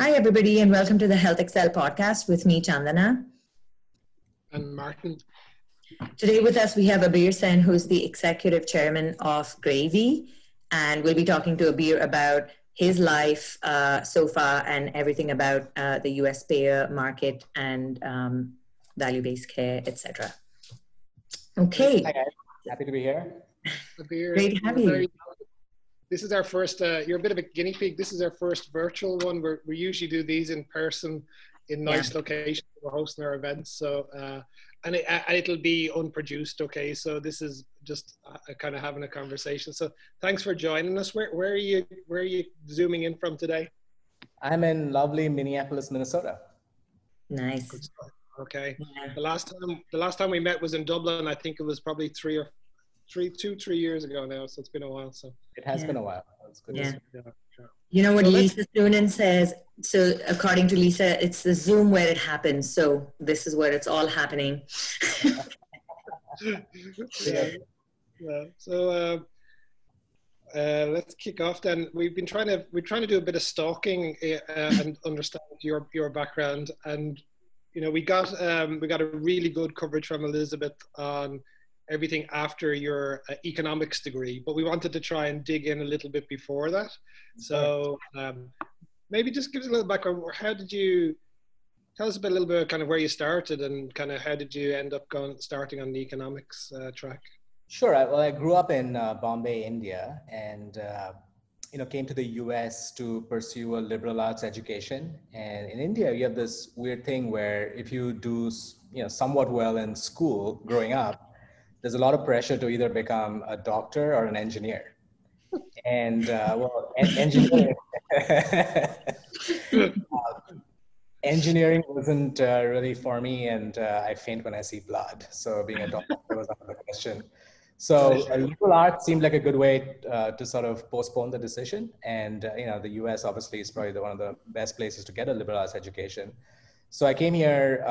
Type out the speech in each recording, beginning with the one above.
Hi, everybody, and welcome to the HealthXL podcast with me, Chandana. And Martin. Today with us, we have Abir Sen, who's the executive chairman of Gravie, and we'll be talking to Abir about his life uh, so far and everything about uh, the US payer market and um, value based care, etc. Okay. Hi, guys. Happy to be here. Abir, Great to have you this is our first, uh, you're a bit of a guinea pig. This is our first virtual one. We're, we usually do these in person in nice yeah. locations. We're hosting our events. So, uh, and, it, it'll be unproduced. Okay. So this is just uh, kind of having a conversation. So thanks for joining us. Where, where are you, where are you zooming in from today? I'm in lovely Minneapolis, Minnesota. Nice. Okay. Yeah. The last time, the last time we met was in Dublin. I think it was probably three or three, two, three years ago now. So it's been a while. So it has yeah. been a while. Yeah. You know what so Lisa Suennen says? So according to Lisa, it's the Zoom where it happens. So this is where it's all happening. yeah. yeah. So uh, uh, let's kick off then. We've been trying to we're trying to do a bit of stalking uh, and understand your your background, and you know we got um, we got a really good coverage from Elizabeth on everything after your uh, economics degree, but we wanted to try and dig in a little bit before that. So um, maybe just give us a little background. How did you tell us a, bit, a little bit kind of where you started and kind of how did you end up going starting on the economics uh, track? Sure. I, well, I grew up in uh, Bombay, India, and uh, you know came to the U.S. to pursue a liberal arts education. And in India, you have this weird thing where if you do you know somewhat well in school growing up, there's a lot of pressure to either become a doctor or an engineer. And uh, well, en- engineering, um, engineering wasn't uh, really for me, and uh, I faint when I see blood. So being a doctor was out of the question. So uh, liberal arts seemed like a good way uh, to sort of postpone the decision. And uh, you know, the U.S. obviously is probably the, one of the best places to get a liberal arts education. So I came here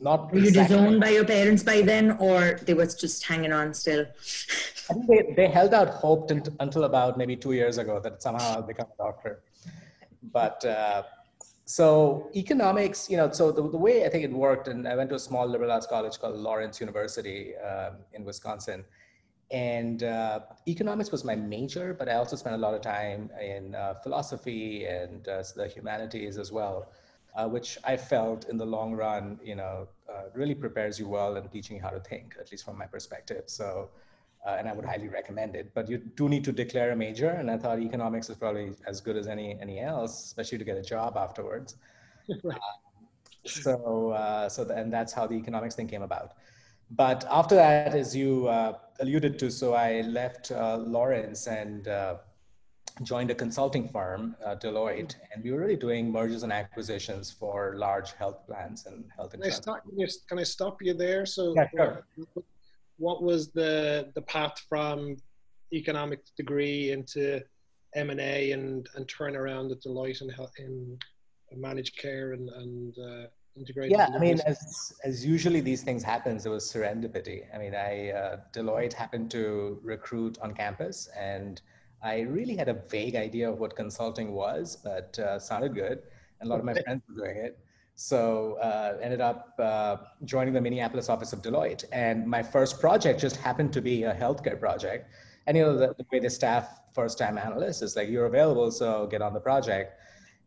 not were you exactly. disowned by your parents by then or they was just hanging on still? I think they, they held out hope until about maybe two years ago that somehow i'll become a doctor. But uh, so economics you know so the, the way i think it worked and i went to a small liberal arts college called lawrence university uh, in wisconsin. And uh, economics was my major but i also spent a lot of time in uh, philosophy and uh, the humanities as well uh, which I felt in the long run, you know, uh, really prepares you well in teaching you how to think, at least from my perspective. So, uh, and I would highly recommend it. But you do need to declare a major, and I thought economics is probably as good as any any else, especially to get a job afterwards. right. Uh, so, uh, so the, and that's how the economics thing came about. But after that, as you uh, alluded to, so I left Lawrence and joined a consulting firm, uh, Deloitte, and we were really doing mergers and acquisitions for large health plans and health insurance. Can I stop you, can I stop you there? So, yeah, sure. what, was the the path from economic degree into M and A and and turn around at Deloitte and in, in managed care and and uh, integrated? Yeah, I mean, as as usually these things happens, it was serendipity. I mean, I uh, Deloitte happened to recruit on campus and I really had a vague idea of what consulting was, but uh, sounded good. And a lot of my friends were doing it. So uh, ended up uh, joining the Minneapolis office of Deloitte. And my first project just happened to be a healthcare project. And you know, the, the way they staff first-time analysts is like, you're available, so get on the project.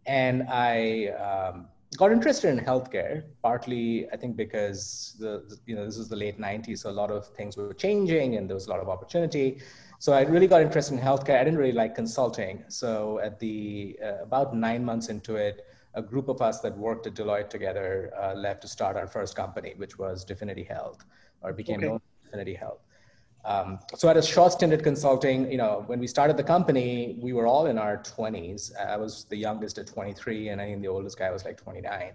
And I um, got interested in healthcare, partly I think because the, the, you know this was the late '90s, so a lot of things were changing and there was a lot of opportunity. So I really got interested in healthcare. I didn't really like consulting. So at the uh, about nine months into it, a group of us that worked at Deloitte together uh, left to start our first company, which was Definity Health, or became okay. known as Definity Health. Um, so at a short stint at consulting, you know, when we started the company, we were all in our 20s. I was the youngest at 23, and I think the oldest guy was like 29.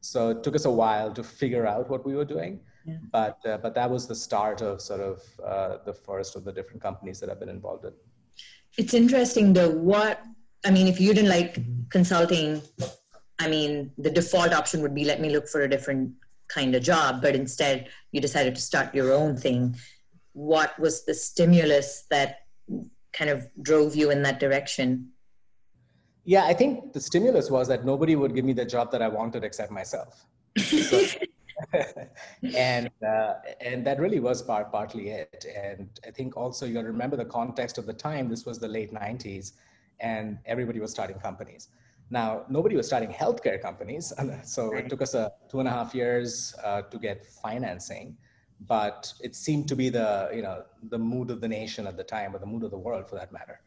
So it took us a while to figure out what we were doing. Yeah. But uh, but that was the start of sort of uh, the first of the different companies that I've been involved in. It's interesting though. What I mean, if you didn't like consulting, I mean, the default option would be let me look for a different kind of job. But instead, you decided to start your own thing. What was the stimulus that kind of drove you in that direction? Yeah, I think the stimulus was that nobody would give me the job that I wanted except myself. So, and uh, and that really was part partly it. And I think also you got to remember the context of the time. This was the late '90s, and everybody was starting companies. Now nobody was starting healthcare companies, so it took us a two and a half years uh, to get financing. But it seemed to be the you know the mood of the nation at the time, or the mood of the world for that matter.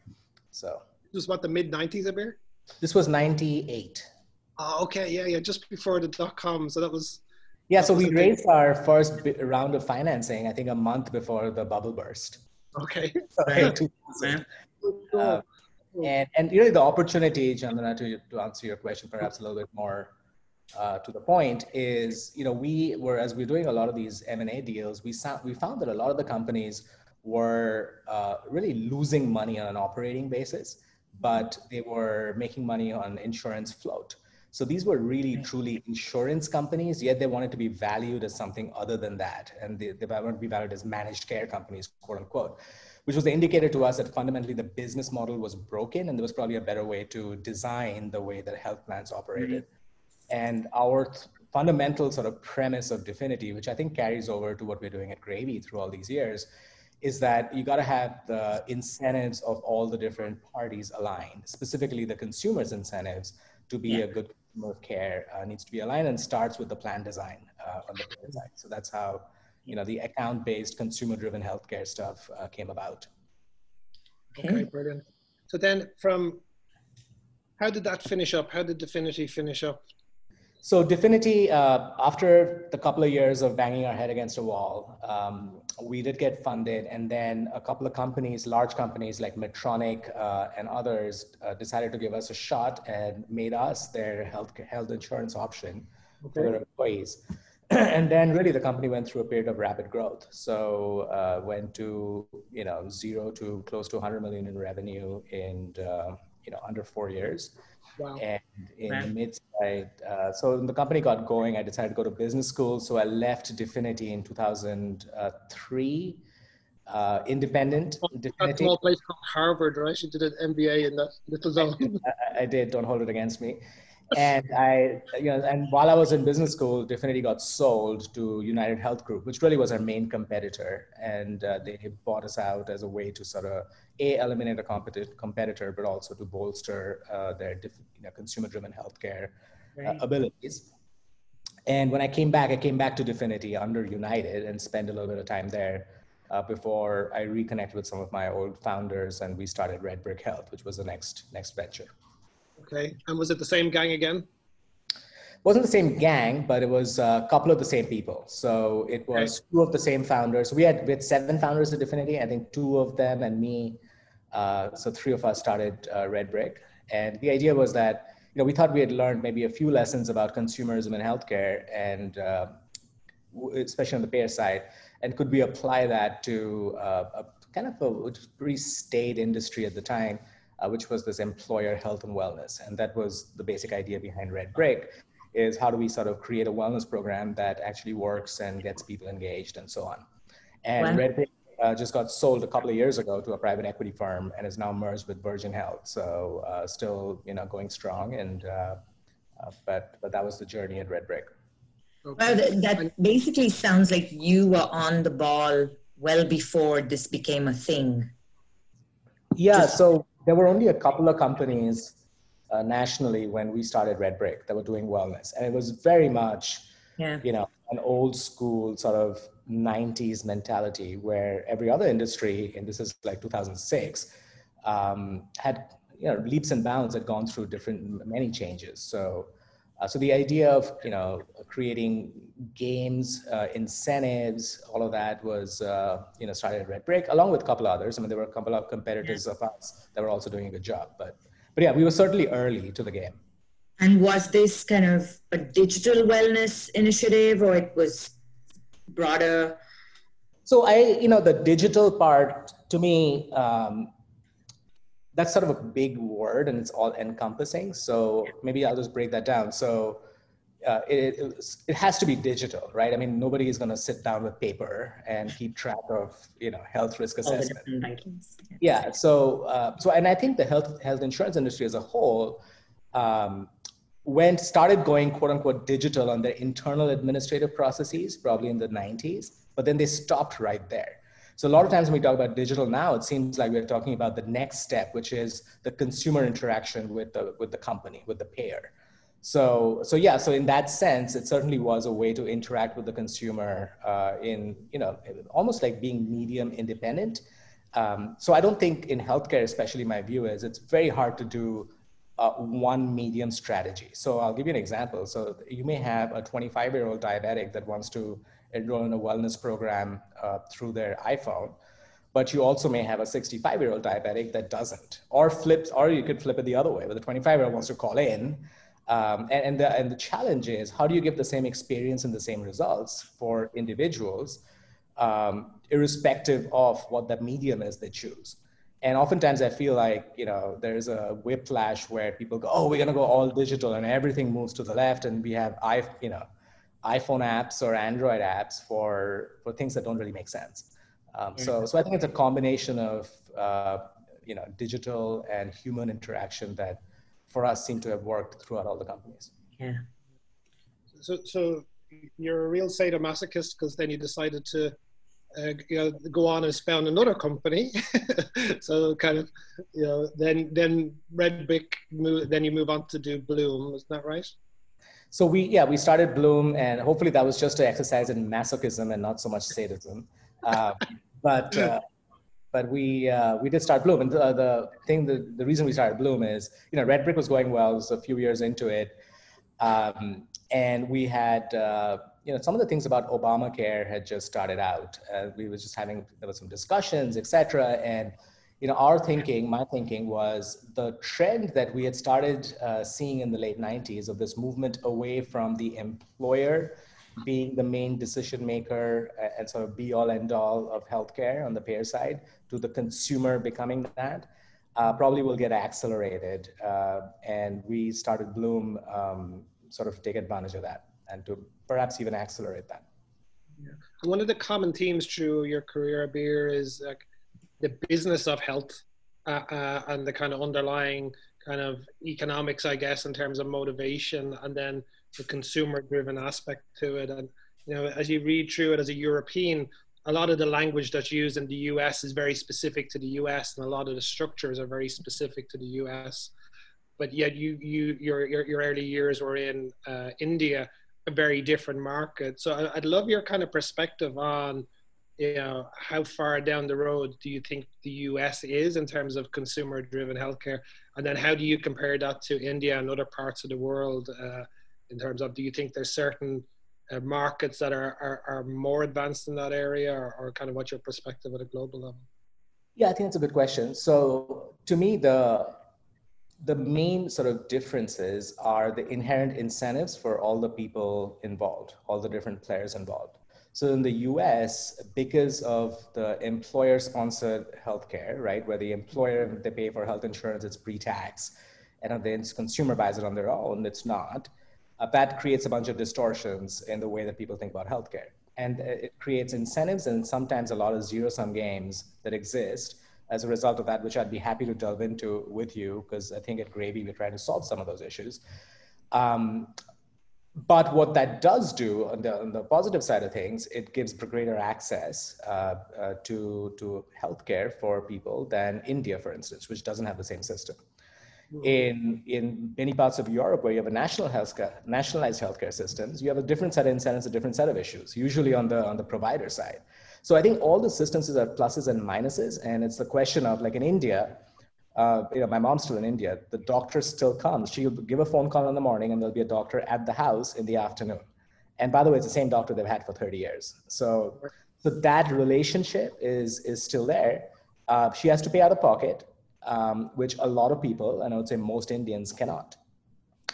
So this was what the mid '90s, Abir. This was '98. Oh, okay, yeah, yeah, just before the dot com. So that was yeah, so we raised our first round of financing, I think a month before the bubble burst. Okay. uh, and, and really the opportunity, Chandana, to, to answer your question perhaps a little bit more uh, to the point is, you know, we were, as we are doing a lot of these M&A deals, we, saw, we found that a lot of the companies were uh, really losing money on an operating basis, but they were making money on insurance float. So these were really truly insurance companies, yet they wanted to be valued as something other than that. And they, they wanted to be valued as managed care companies, quote unquote, which was the indicator to us that fundamentally the business model was broken and there was probably a better way to design the way that health plans operated. Mm-hmm. And our th- fundamental sort of premise of Definity, which I think carries over to what we're doing at Gravie through all these years, is that you got to have the incentives of all the different parties aligned, specifically the consumer's incentives to be yeah. a good of care uh, needs to be aligned and starts with the plan design uh, on the plan design. So that's how you know the account-based consumer-driven healthcare stuff uh, came about. Okay, brilliant. So then, from how did that finish up? How did Definity finish up? So Definity, uh, after the couple of years of banging our head against a wall, um, we did get funded, and then a couple of companies, large companies like Medtronic uh, and others, uh, decided to give us a shot and made us their health health insurance option okay. for their employees. and then really the company went through a period of rapid growth. So uh, went to you know zero to close to 100 million in revenue in uh, you know under four years. Wow. And in the midst, I, uh, so when the company got going, I decided to go to business school. So I left Definity in 2003. Uh, independent. Oh, Definity. small place called Harvard, right? You did an MBA in that little zone. I, I did. Don't hold it against me and I, you know, and while I was in business school, Definity got sold to United Health Group, which really was our main competitor, and uh, they bought us out as a way to sort of a eliminate a competi- competitor, but also to bolster uh, their you know, consumer-driven healthcare uh, abilities. And when I came back, I came back to Definity under United and spent a little bit of time there. Uh, before I reconnected with some of my old founders, and we started Red Brick Health, which was the next next venture. Okay. And was it the same gang again? wasn't the same gang, but it was a couple of the same people. So it was okay. two of the same founders. We had we had seven founders at Definity. I think two of them and me. Uh, so three of us started uh, Red Brick, and the idea was that you know we thought we had learned maybe a few lessons about consumerism and healthcare, and uh, especially on the payer side, and could we apply that to uh, a kind of a pretty staid industry at the time uh, which was this employer health and wellness. And that was the basic idea behind Red Brick is how do we sort of create a wellness program that actually works and gets people engaged and so on. And wow. Red Brick uh, just got sold a couple of years ago to a private equity firm and is now merged with Virgin Health. So uh, still, you know, going strong. And uh, uh but but that was the journey at Red Brick. Okay. Well, that basically sounds like you were on the ball well before this became a thing. Yeah. Just- so there were only a couple of companies uh, nationally when we started Red Brick that were doing wellness, and it was very much, yeah. you know, an old school sort of 90s mentality where every other industry, and this is like 2006, um, had you know leaps and bounds had gone through different many changes. So. Uh, so the idea of you know creating games, uh, incentives, all of that was uh, you know started at Red Brick along with a couple others. I mean, there were a couple of competitors yeah. of us that were also doing a good job. But but yeah, we were certainly early to the game. And was this kind of a digital wellness initiative, or it was broader? So I, you know, the digital part to me, um, that's sort of a big word, and it's all encompassing. So maybe I'll just break that down. So uh, it, it, it, has to be digital, right? I mean, nobody is going to sit down with paper and keep track of, you know, health risk assessment. Yeah. So, uh, so, and I think the health health insurance industry as a whole um, went started going quote unquote digital on their internal administrative processes probably in the 90s but then they stopped right there. So a lot of times when we talk about digital now it seems like we're talking about the next step which is the consumer interaction with the with the company with the payer. So so yeah so in that sense it certainly was a way to interact with the consumer uh, in you know almost like being medium independent. Um, so i don't think in healthcare especially my view is it's very hard to do uh, one medium strategy. So I'll give you an example. So you may have a 25 year old diabetic that wants to enroll in a wellness program uh, through their iPhone, but you also may have a 65 year old diabetic that doesn't, or flips, or you could flip it the other way, but the 25 year old wants to call in. Um, and, and, the, and the challenge is how do you give the same experience and the same results for individuals, um, irrespective of what the medium is they choose? And oftentimes i feel like you know there's a whiplash where people go oh we're going to go all digital and everything moves to the left and we have i you know iphone apps or android apps for for things that don't really make sense. Um, so so i think it's a combination of uh, you know digital and human interaction that for us seem to have worked throughout all the companies. Yeah. So so you're a real sadomasochist because then you decided to uh, you know, go on and found another company. so kind of, you know, then then Redbrick, move, then you move on to do Bloom. isn't that right? So we yeah we started Bloom, and hopefully that was just an exercise in masochism and not so much sadism. Uh, but uh, but we uh, we did start Bloom, and the, the thing the, the reason we started Bloom is you know Redbrick was going well, it was a few years into it, um, and we had uh, you know, some of the things about Obamacare had just started out. Uh, we were just having, there was some discussions, et cetera. And, you know, our thinking, my thinking was the trend that we had started uh, seeing in the late 90s of this movement away from the employer being the main decision maker and sort of be all end all of healthcare on the payer side to the consumer becoming that. Uh, probably will get accelerated. Uh, and we started Bloom um, sort of take advantage of that and to perhaps even accelerate that. Yeah. One of the common themes through your career, Abir, is like the business of health uh, uh, and the kind of underlying kind of economics, I guess, in terms of motivation, and then the consumer-driven aspect to it. And you know, as you read through it as a European, a lot of the language that's used in the US is very specific to the US, and a lot of the structures are very specific to the US. But yet, you, you, your, your, your early years were in uh, India, a very different market. So I'd love your kind of perspective on, you know, how far down the road do you think the US is in terms of consumer driven healthcare? And then how do you compare that to India and other parts of the world uh, in terms of, do you think there's certain uh, markets that are, are, are, more advanced in that area or, or kind of what's your perspective at a global level? Yeah, I think that's a good question. So to me, the the main sort of differences are the inherent incentives for all the people involved, all the different players involved. So in the US, because of the employer sponsored healthcare, right, where the employer, they pay for health insurance, it's pre tax, and then the consumer buys it on their own, it's not. Uh, that creates a bunch of distortions in the way that people think about healthcare. And uh, it creates incentives and sometimes a lot of zero sum games that exist as a result of that, which I'd be happy to delve into with you, because I think at Gravie we're trying to solve some of those issues. Um, but what that does do on the, on the, positive side of things, it gives greater access uh, uh, to, to healthcare for people than India, for instance, which doesn't have the same system. Hmm. In, in many parts of Europe, where you have a national healthcare, nationalized healthcare systems, you have a different set of incentives, a different set of issues, usually on the, on the provider side. So I think all the systems are pluses and minuses, and it's the question of like in India, uh, you know, my mom's still in India. The doctor still comes. She'll give a phone call in the morning, and there'll be a doctor at the house in the afternoon. And by the way, it's the same doctor they've had for 30 years. So, so that relationship is is still there. Uh, she has to pay out of pocket, um, which a lot of people, and I would say most Indians, cannot.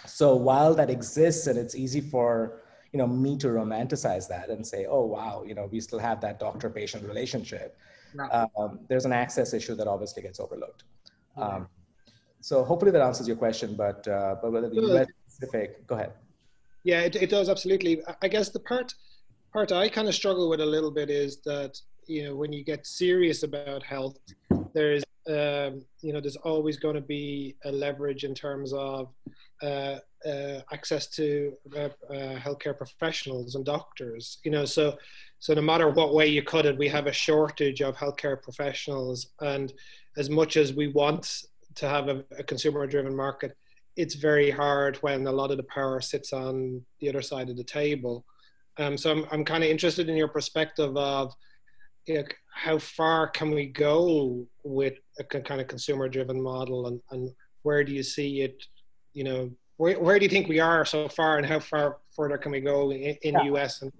So while that exists, and it's easy for you know me to romanticize that and say oh wow you know we still have that doctor patient relationship um, there's an access issue that obviously gets overlooked. Um, so hopefully that answers your question but uh, but whether the us specific go ahead. Yeah it, it does absolutely. I guess the part part i kind of struggle with a little bit is that you know when you get serious about health there's um, you know there's always going to be a leverage in terms of uh, uh, access to uh, uh, healthcare professionals and doctors. You know, so so no matter what way you cut it, we have a shortage of healthcare professionals, and as much as we want to have a, a consumer-driven market, it's very hard when a lot of the power sits on the other side of the table. Um, so I'm I'm kind of interested in your perspective of you know, how far can we go with a kind of consumer-driven model, and and where do you see it, you know, where, where do you think we are so far and how far further can we go in, in yeah. the US? And-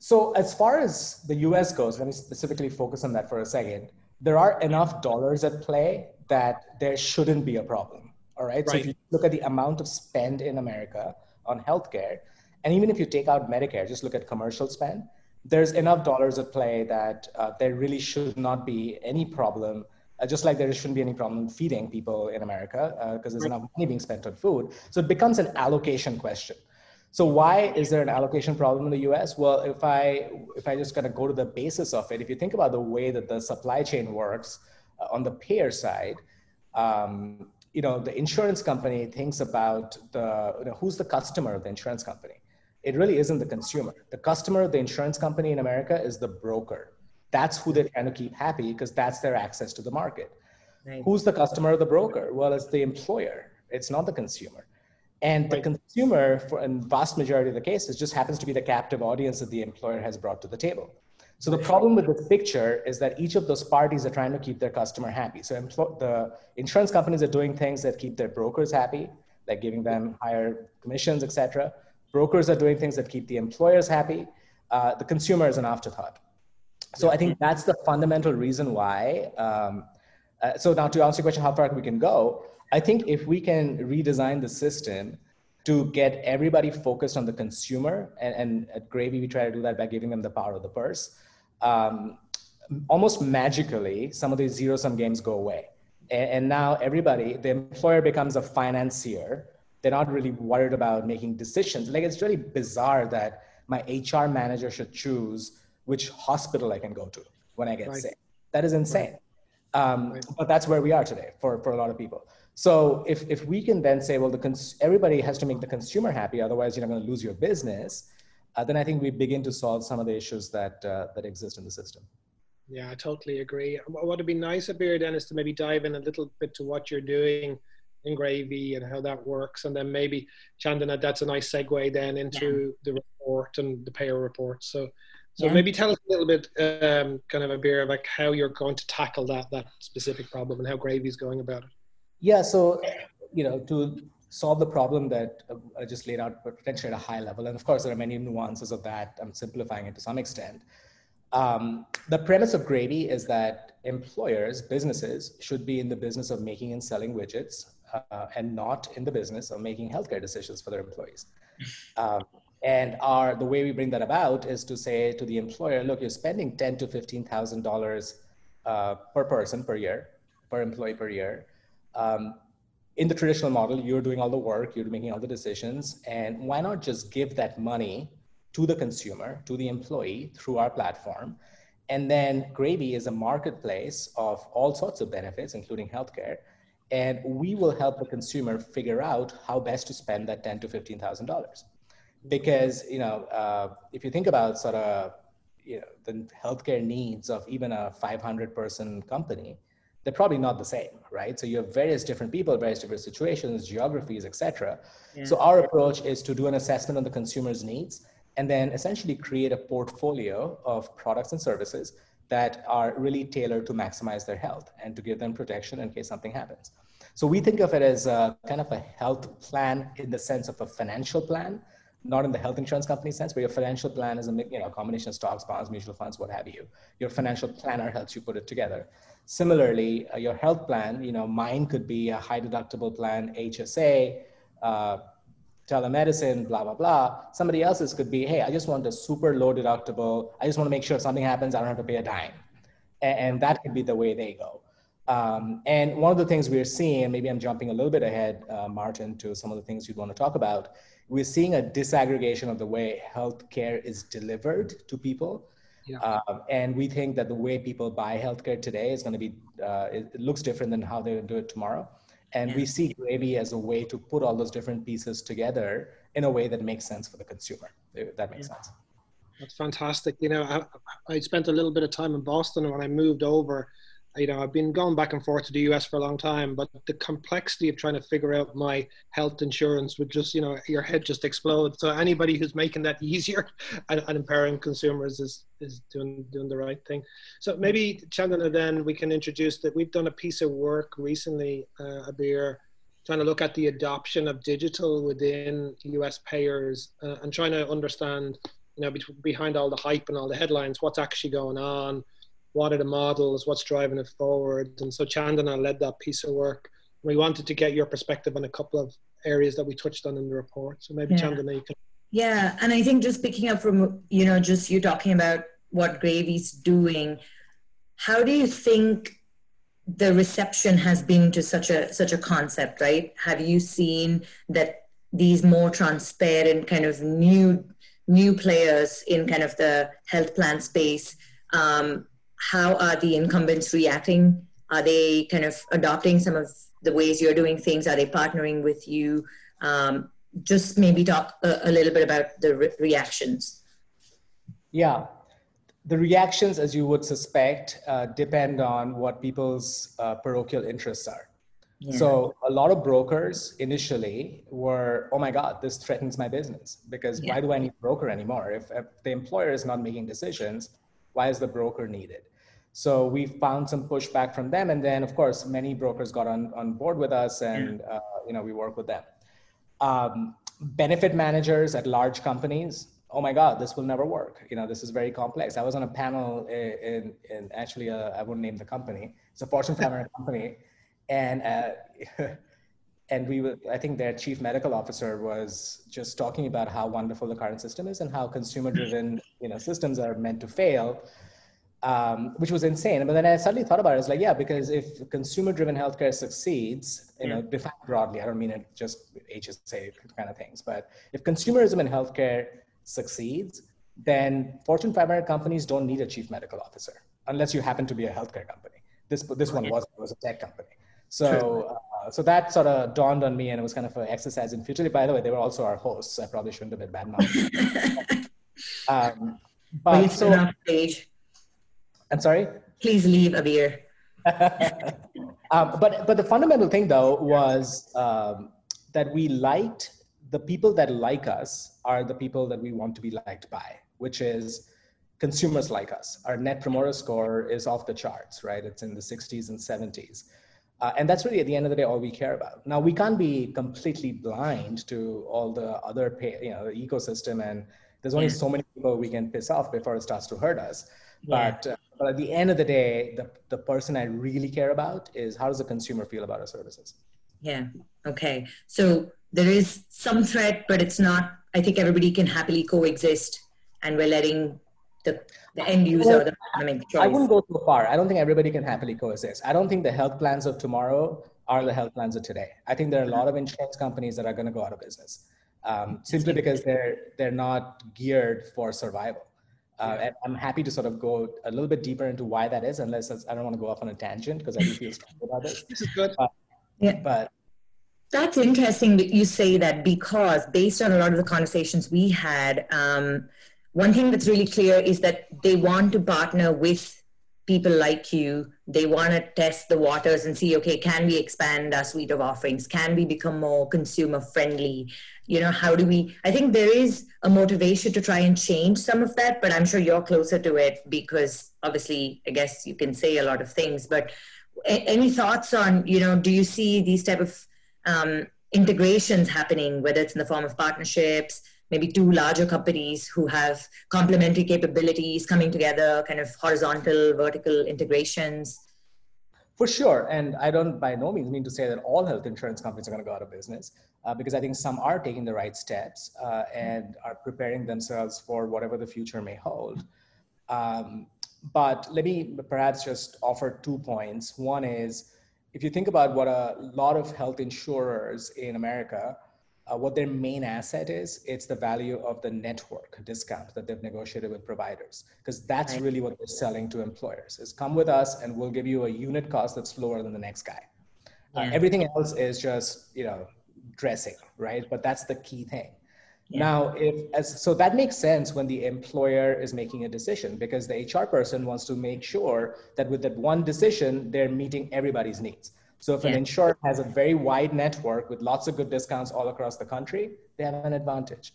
so as far as the US goes, let me specifically focus on that for a second. There are enough dollars at play that there shouldn't be a problem. All right. right. So if you look at the amount of spend in America on healthcare, and even if you take out Medicare, just look at commercial spend, there's enough dollars at play that uh, there really should not be any problem uh, just like there shouldn't be any problem feeding people in America because uh, there's enough money being spent on food. So it becomes an allocation question. So why is there an allocation problem in the U.S.? Well, if I if I just kind of go to the basis of it, if you think about the way that the supply chain works uh, on the payer side, um, you know, the insurance company thinks about the you know, who's the customer of the insurance company. It really isn't the consumer. The customer of the insurance company in America is the broker. That's who they're trying to keep happy because that's their access to the market. Right. Who's the customer or the broker? Well, it's the employer. It's not the consumer. And right. the consumer, for in vast majority of the cases, just happens to be the captive audience that the employer has brought to the table. So the problem with this picture is that each of those parties are trying to keep their customer happy. So empl- the insurance companies are doing things that keep their brokers happy, like giving them higher commissions, etc. Brokers are doing things that keep the employers happy. Uh, the consumer is an afterthought. So I think that's the fundamental reason why. Um, uh, so now to answer your question, how far we can go, I think if we can redesign the system to get everybody focused on the consumer, and, and at Gravie we try to do that by giving them the power of the purse. Um, almost magically, some of these zero-sum games go away, and, and now everybody, the employer becomes a financier. They're not really worried about making decisions. Like it's really bizarre that my HR manager should choose which hospital I can go to when I get right. sick. That is insane. Right. Um, right. But that's where we are today for, for a lot of people. So if, if we can then say, well, the cons- everybody has to make the consumer happy, otherwise you're not going to lose your business, uh, then I think we begin to solve some of the issues that, uh, that exist in the system. Yeah, I totally agree. What would be nice, Abir, then is to maybe dive in a little bit to what you're doing in Gravie and how that works. And then maybe, Chandana, that's a nice segue then into yeah. the report and the payer report. So so yeah. maybe tell us a little bit, um, kind of a bit like how you're going to tackle that that specific problem and how Gravie is going about it. Yeah. So you know to solve the problem that I just laid out potentially at a high level, and of course there are many nuances of that. I'm simplifying it to some extent. Um, the premise of Gravie is that employers, businesses, should be in the business of making and selling widgets, uh, and not in the business of making healthcare decisions for their employees. Um, and our the way we bring that about is to say to the employer, look, you're spending ten to fifteen thousand uh, dollars per person per year, per employee per year. Um, in the traditional model, you're doing all the work, you're making all the decisions, and why not just give that money to the consumer, to the employee through our platform? And then Gravie is a marketplace of all sorts of benefits, including healthcare. And we will help the consumer figure out how best to spend that ten to fifteen thousand dollars because you know uh, if you think about sort of you know, the healthcare needs of even a 500 person company they're probably not the same right? So you have various different people various different situations geographies etc yeah. so our approach is to do an assessment on the consumer's needs and then essentially create a portfolio of products and services that are really tailored to maximize their health and to give them protection in case something happens. So we think of it as a, kind of a health plan in the sense of a financial plan not in the health insurance company sense, but your financial plan is a you know, combination of stocks, bonds, mutual funds, what have you. Your financial planner helps you put it together. Similarly, uh, your health plan, you know, mine could be a high deductible plan, HSA, uh, telemedicine, blah, blah, blah. Somebody else's could be, hey, I just want a super low deductible. I just want to make sure if something happens, I don't have to pay a dime. And, that could be the way they go. Um, and one of the things we're seeing, maybe I'm jumping a little bit ahead, uh, Martin, to some of the things you'd want to talk about, we're seeing a disaggregation of the way healthcare is delivered to people. Yeah. Um, and we think that the way people buy healthcare today is going to be, uh, it, it, looks different than how they do it tomorrow. And yeah. we see Gravie as a way to put all those different pieces together in a way that makes sense for the consumer. That makes yeah. sense. That's fantastic. You know, I, I spent a little bit of time in Boston when I moved over you know, I've been going back and forth to the US for a long time, but the complexity of trying to figure out my health insurance would just, you know, your head just explode. So anybody who's making that easier and, and empowering consumers is, is doing, doing the right thing. So maybe Chandana, then we can introduce that we've done a piece of work recently, uh, Abir, trying to look at the adoption of digital within US payers uh, and trying to understand, you know, behind all the hype and all the headlines, what's actually going on what are the models, what's driving it forward. And so Chandana led that piece of work. We wanted to get your perspective on a couple of areas that we touched on in the report. So maybe yeah. Chandana, you can. Yeah, and I think just picking up from, you know, just you talking about what Gravie's doing, how do you think the reception has been to such a such a concept, right? Have you seen that these more transparent kind of new new players in kind of the health plan space um, how are the incumbents reacting? Are they kind of adopting some of the ways you're doing things? Are they partnering with you? Um, just maybe talk a, a, little bit about the re- reactions. Yeah, the reactions, as you would suspect, uh, depend on what people's uh, parochial interests are. Yeah. So a lot of brokers initially were, oh my God, this threatens my business because yeah. why do I need a broker anymore? If, if, the employer is not making decisions, why is the broker needed? So we found some pushback from them, and then of course many brokers got on, on board with us, and uh, you know we work with them. Um, benefit managers at large companies, oh my God, this will never work. You know this is very complex. I was on a panel in, in, in actually uh, I won't name the company. It's a Fortune 500 company, and uh, and we were, I think their chief medical officer was just talking about how wonderful the current system is and how consumer driven you know systems are meant to fail um, which was insane. But then I suddenly thought about it. It's like, yeah, because if consumer-driven healthcare succeeds, you know, defined broadly, I don't mean it just HSA kind of things, but if consumerism in healthcare succeeds, then Fortune 500 companies don't need a chief medical officer unless you happen to be a healthcare company. This this one was was a tech company. So uh, so that sort of dawned on me, and it was kind of an exercise in futility. By the way, they were also our hosts. I probably shouldn't have been bad mouth. um, but so. Stage I'm sorry? Please leave Abir. um, but, but the fundamental thing, though, was um, that we liked the people that like us are the people that we want to be liked by, which is consumers like us. Our net promoter score is off the charts, right? It's in the 60s and 70s. Uh, and that's really at the end of the day all we care about. Now we can't be completely blind to all the other, pay, you know, the ecosystem, and there's only so many people we can piss off before it starts to hurt us. Yeah. But uh, but at the end of the day, the, the person I really care about is how does the consumer feel about our services? Yeah. Okay. So there is some threat, but it's not, I think everybody can happily coexist and we're letting the, the end user the make choice. I wouldn't go too far. I don't think everybody can happily coexist. I don't think the health plans of tomorrow are the health plans of today. I think there are a lot of insurance companies that are going to go out of business um, simply because they're they're not geared for survival. Uh, and I'm happy to sort of go a little bit deeper into why that is, unless I don't want to go off on a tangent because I do feel strong about this. This is good. Uh, yeah. But that's interesting that you say that because based on a lot of the conversations we had, um, one thing that's really clear is that they want to partner with people like you. They want to test the waters and see okay can we expand our suite of offerings? Can we become more consumer friendly? You know how do we i think there is a motivation to try and change some of that but i'm sure you're closer to it because obviously i guess you can say a lot of things but any thoughts on you know do you see these type of um, integrations happening whether it's in the form of partnerships maybe two larger companies who have complementary capabilities coming together, kind of horizontal, vertical integrations? For sure. And I don't by no means mean to say that all health insurance companies are going to go out of business uh, because I think some are taking the right steps uh, and are preparing themselves for whatever the future may hold. Um, but let me perhaps just offer two points. One is if you think about what a lot of health insurers in America uh, what their main asset is, it's the value of the network discount that they've negotiated with providers. Because that's right. really what they're selling to employers is come with us and we'll give you a unit cost that's lower than the next guy. Yeah. Uh, everything else is just, you know, dressing, right? But that's the key thing. Yeah. Now, if as so that makes sense when the employer is making a decision because the HR person wants to make sure that with that one decision, they're meeting everybody's needs. So if yeah. an insurer has a very wide network with lots of good discounts all across the country, they have an advantage.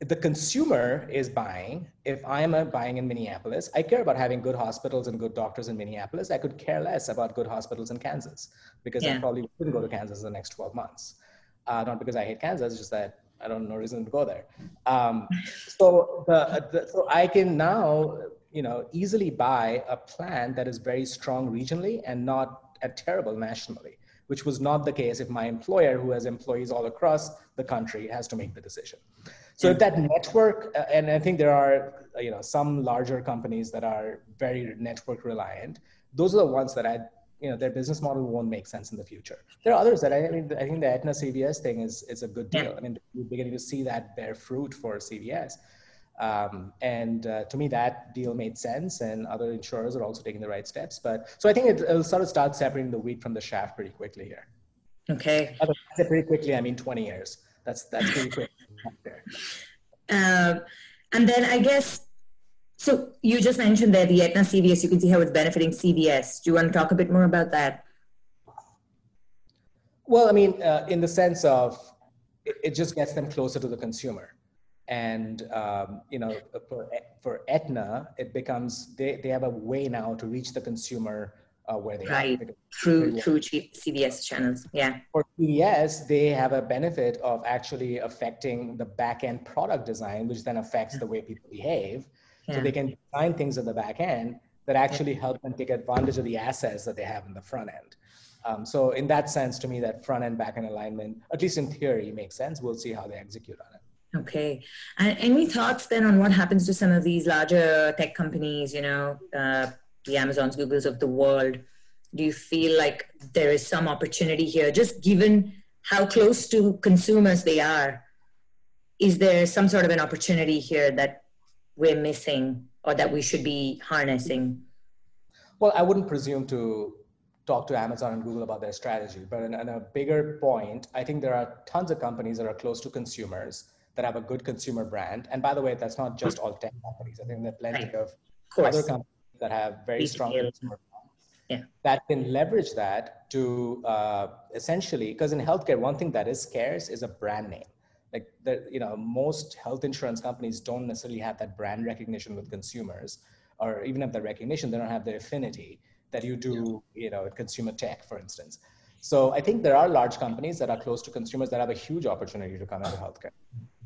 If the consumer is buying, if I'm buying in Minneapolis, I care about having good hospitals and good doctors in Minneapolis. I could care less about good hospitals in Kansas because yeah. I probably wouldn't go to Kansas in the next 12 months. Uh, not because I hate Kansas, just that I don't know reason to go there. Um, so the, the, so I can now you know easily buy a plan that is very strong regionally and not terrible nationally, which was not the case if my employer, who has employees all across the country, has to make the decision. So if that network, uh, and I think there are, you know, some larger companies that are very network reliant. Those are the ones that I, you know, their business model won't make sense in the future. There are others that I, I mean, I think the Aetna CVS thing is is a good deal. Yeah. I mean, we're beginning to see that bear fruit for CVS. Um, and uh, to me, that deal made sense, and other insurers are also taking the right steps. But so I think it, will sort of start separating the wheat from the chaff pretty quickly here. Okay. Pretty quickly, I mean 20 years. That's that's pretty quick. um, and then I guess so. You just mentioned there the Aetna CVS. You can see how it's benefiting CVS. Do you want to talk a bit more about that? Well, I mean, uh, in the sense of it, it just gets them closer to the consumer and um, you know for, for Aetna, it becomes they, they have a way now to reach the consumer uh, where they right. are through through CVS channels. Yeah. For CVS, they have a benefit of actually affecting the back end product design, which then affects the way people behave. Yeah. So they can design things at the back end that actually help them take advantage of the assets that they have in the front end. Um, so in that sense, to me, that front end back end alignment, at least in theory, makes sense. We'll see how they execute on it. Okay. And any thoughts then on what happens to some of these larger tech companies, you know, uh, the Amazons, Googles of the world? Do you feel like there is some opportunity here, just given how close to consumers they are? Is there some sort of an opportunity here that we're missing or that we should be harnessing? Well, I wouldn't presume to talk to Amazon and Google about their strategy, but on, in a bigger point, I think there are tons of companies that are close to consumers that have a good consumer brand. And by the way, that's not just all tech companies. I think there are plenty right. of, of other companies that have very strong consumer yeah. that can leverage that to uh, essentially, because in healthcare, one thing that is scarce is a brand name. Like the, you know, most health insurance companies don't necessarily have that brand recognition with consumers, or even have the recognition, they don't have the affinity that you do, yeah. you know, at consumer tech, for instance. So I think there are large companies that are close to consumers that have a huge opportunity to come into healthcare.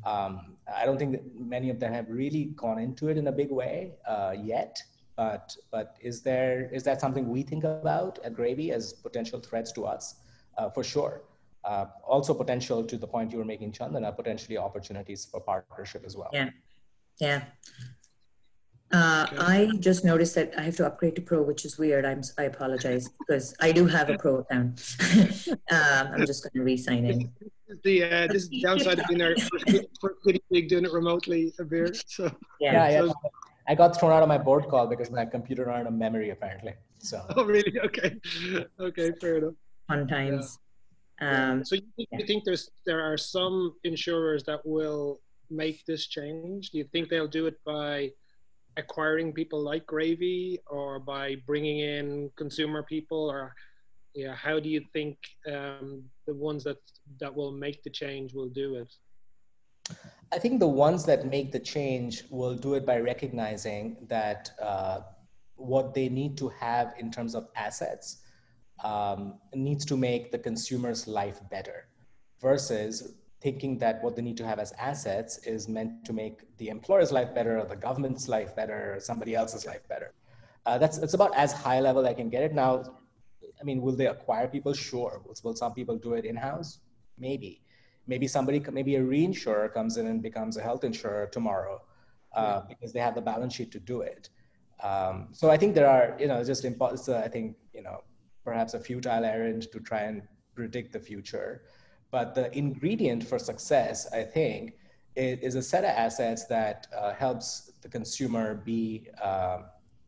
Um, I don't think that many of them have really gone into it in a big way uh, yet. But but is there is that something we think about at Gravie as potential threats to us? Uh, for sure. Uh, also potential to the point you were making, Chandana, potentially opportunities for partnership as well. Yeah, yeah. Uh, I just noticed that I have to upgrade to Pro, which is weird. I'm I apologize because I do have a Pro account. um, I'm just going to re-sign in. The uh, this is the downside of being our first league doing it remotely, Abir. So yeah, yeah, yeah. So, I got thrown out of my board call because my computer ran out of memory apparently. So oh really? Okay, okay, fair enough. Fun times. Yeah. Um, so you think, yeah. you think there's there are some insurers that will make this change? Do you think they'll do it by acquiring people like Gravie or by bringing in consumer people or yeah how do you think um, the ones that that will make the change will do it? I think the ones that make the change will do it by recognizing that uh, what they need to have in terms of assets um, needs to make the consumer's life better versus thinking that what they need to have as assets is meant to make the employer's life better or the government's life better or somebody else's life better. Uh, that's it's about as high level I can get it. Now, I mean, will they acquire people? Sure. Will, will some people do it in house? Maybe. Maybe somebody, maybe a reinsurer comes in and becomes a health insurer tomorrow uh, because they have the balance sheet to do it. Um, so I think there are, you know, just impo- I think, you know, perhaps a futile errand to try and predict the future. But the ingredient for success, I think, is, a set of assets that uh, helps the consumer be uh,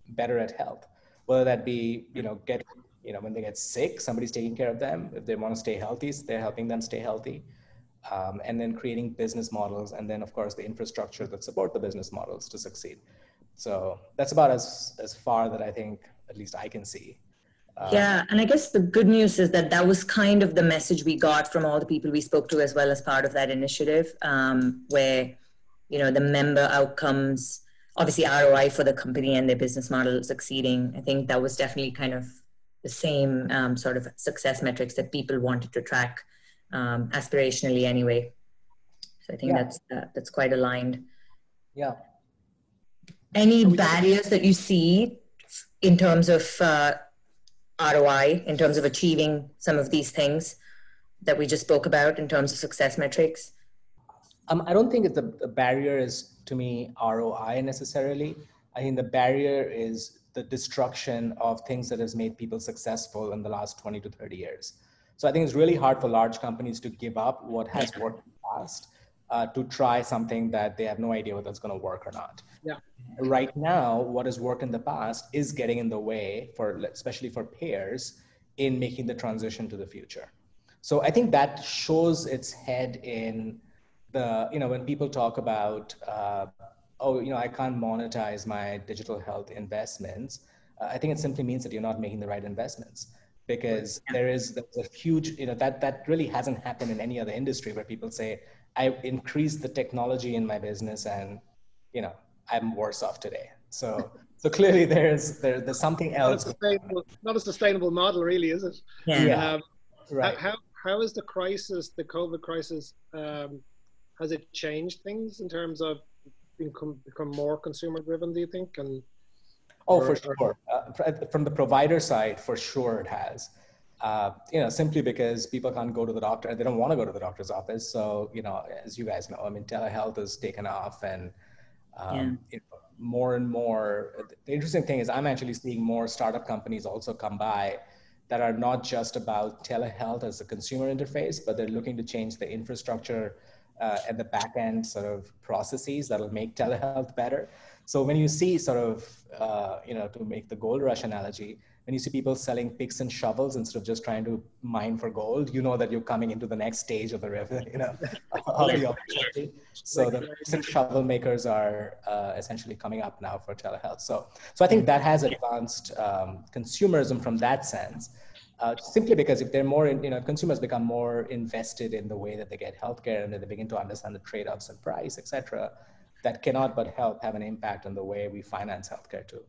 better at health. Whether that be, you know, get, you know, when they get sick, somebody's taking care of them. If they want to stay healthy, they're helping them stay healthy. Um, and then creating business models, and then of course the infrastructure that support the business models to succeed. So that's about as as far that I think at least I can see um, yeah, and I guess the good news is that that was kind of the message we got from all the people we spoke to, as well as part of that initiative, um, where you know the member outcomes, obviously ROI for the company and their business model succeeding. I think that was definitely kind of the same um, sort of success metrics that people wanted to track um, aspirationally, anyway. So I think yeah. that's uh, that's quite aligned. Yeah. Any barriers that you see in terms of uh, ROI in terms of achieving some of these things that we just spoke about in terms of success metrics? Um, I don't think the, the barrier is to me ROI necessarily. I think the barrier is the destruction of things that has made people successful in the last 20 to 30 years. So I think it's really hard for large companies to give up what has worked in the past uh, to try something that they have no idea whether it's going to work or not. Yeah. Right now, what has worked in the past is getting in the way for, especially for payers, in making the transition to the future. So I think that shows its head in the, you know, when people talk about, uh, oh, you know, I can't monetize my digital health investments. Uh, I think it simply means that you're not making the right investments because there is a huge, you know, that that really hasn't happened in any other industry where people say, I increased the technology in my business and, you know, I'm worse off today. So, so clearly there's, there, there's something else. Not a, sustainable, not a sustainable model really, is it? Yeah. yeah. Um, right. How, how is the crisis, the COVID crisis, um, has it changed things in terms of become, become more consumer driven, do you think? And, Oh, or, for sure. Uh, from the provider side, for sure it has uh, you know, simply because people can't go to the doctor, they don't want to go to the doctor's office. So, you know, as you guys know, I mean, telehealth has taken off, and um, yeah. know, more and more. The interesting thing is, I'm actually seeing more startup companies also come by that are not just about telehealth as a consumer interface, but they're looking to change the infrastructure uh, and the back end sort of processes that'll make telehealth better. So when you see sort of, uh, you know, to make the gold rush analogy, when you see people selling picks and shovels instead of just trying to mine for gold, you know that you're coming into the next stage of the river, you know, of the opportunity. So the picks and shovel makers are uh, essentially coming up now for telehealth. So, so I think that has advanced um, consumerism from that sense. Uh, simply because if they're more, in, you know, consumers become more invested in the way that they get healthcare and then they begin to understand the trade-offs and price, et cetera, that cannot but help have an impact on the way we finance healthcare too.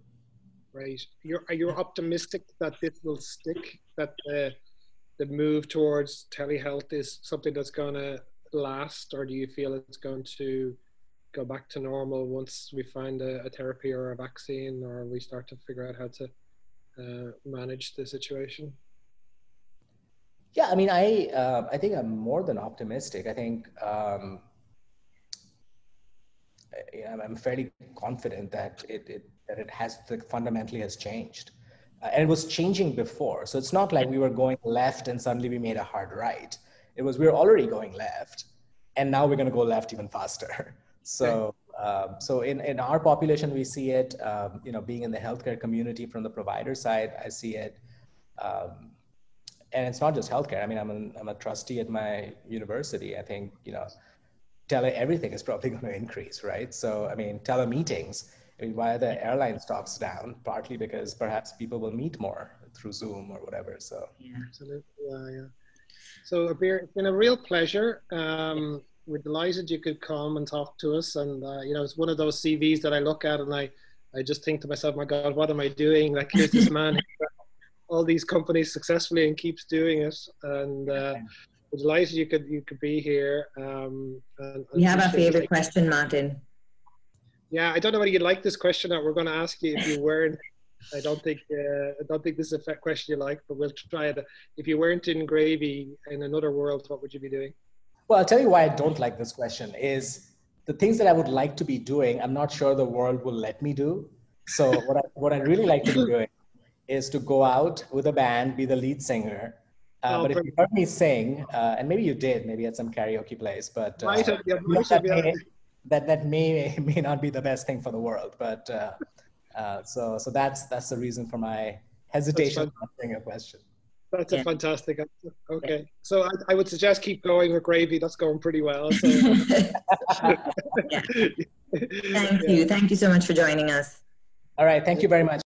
Right. You're are you optimistic that this will stick? That the the move towards telehealth is something that's going to last, or do you feel it's going to go back to normal once we find a, a therapy or a vaccine, or we start to figure out how to uh, manage the situation? Yeah, I mean, I uh, I think I'm more than optimistic. I think um, I'm fairly confident that it, it that it has fundamentally has changed. Uh, and it was changing before. So it's not like we were going left and suddenly we made a hard right. It was we were already going left, and now we're going to go left even faster. So, um, so in, in our population, we see it. Um, you know, being in the healthcare community from the provider side, I see it. Um, and it's not just healthcare. I mean, I'm, an, I'm a trustee at my university. I think you know, tele everything is probably going to increase, right? So, I mean, telemeetings I mean, why are the airline stocks down? Partly because perhaps people will meet more through Zoom or whatever. So yeah, absolutely, yeah, yeah. So Abir, it's been a real pleasure. Um, we're delighted you could come and talk to us. And uh, you know, it's one of those CVs that I look at and I, I just think to myself, my God, what am I doing? Like here's this man, all these companies successfully and keeps doing it. And uh, we're delighted you could you could be here. Um, and, and we have our favorite question, Martin. Yeah, I don't know whether you like this question that we're going to ask you if you weren't. I don't think uh, I don't think this is a question you like, but we'll try it. If you weren't in Gravie in another world, what would you be doing? Well, I'll tell you why I don't like this question. Is the things that I would like to be doing, I'm not sure the world will let me do. So what I, what I really like to be doing is to go out with a band, be the lead singer, Uh, oh, but if you heard me sing, uh, and maybe you did, maybe at some karaoke place, but uh, might have, yeah, might that, may, that, that may may not be the best thing for the world. But uh, uh, so so that's that's the reason for my hesitation answering your question. That's yeah. a fantastic answer. Okay, yeah. so I, I, would suggest keep going with Gravie. That's going pretty well. So. Thank you. Thank you so much for joining us. All right. Thank you very much.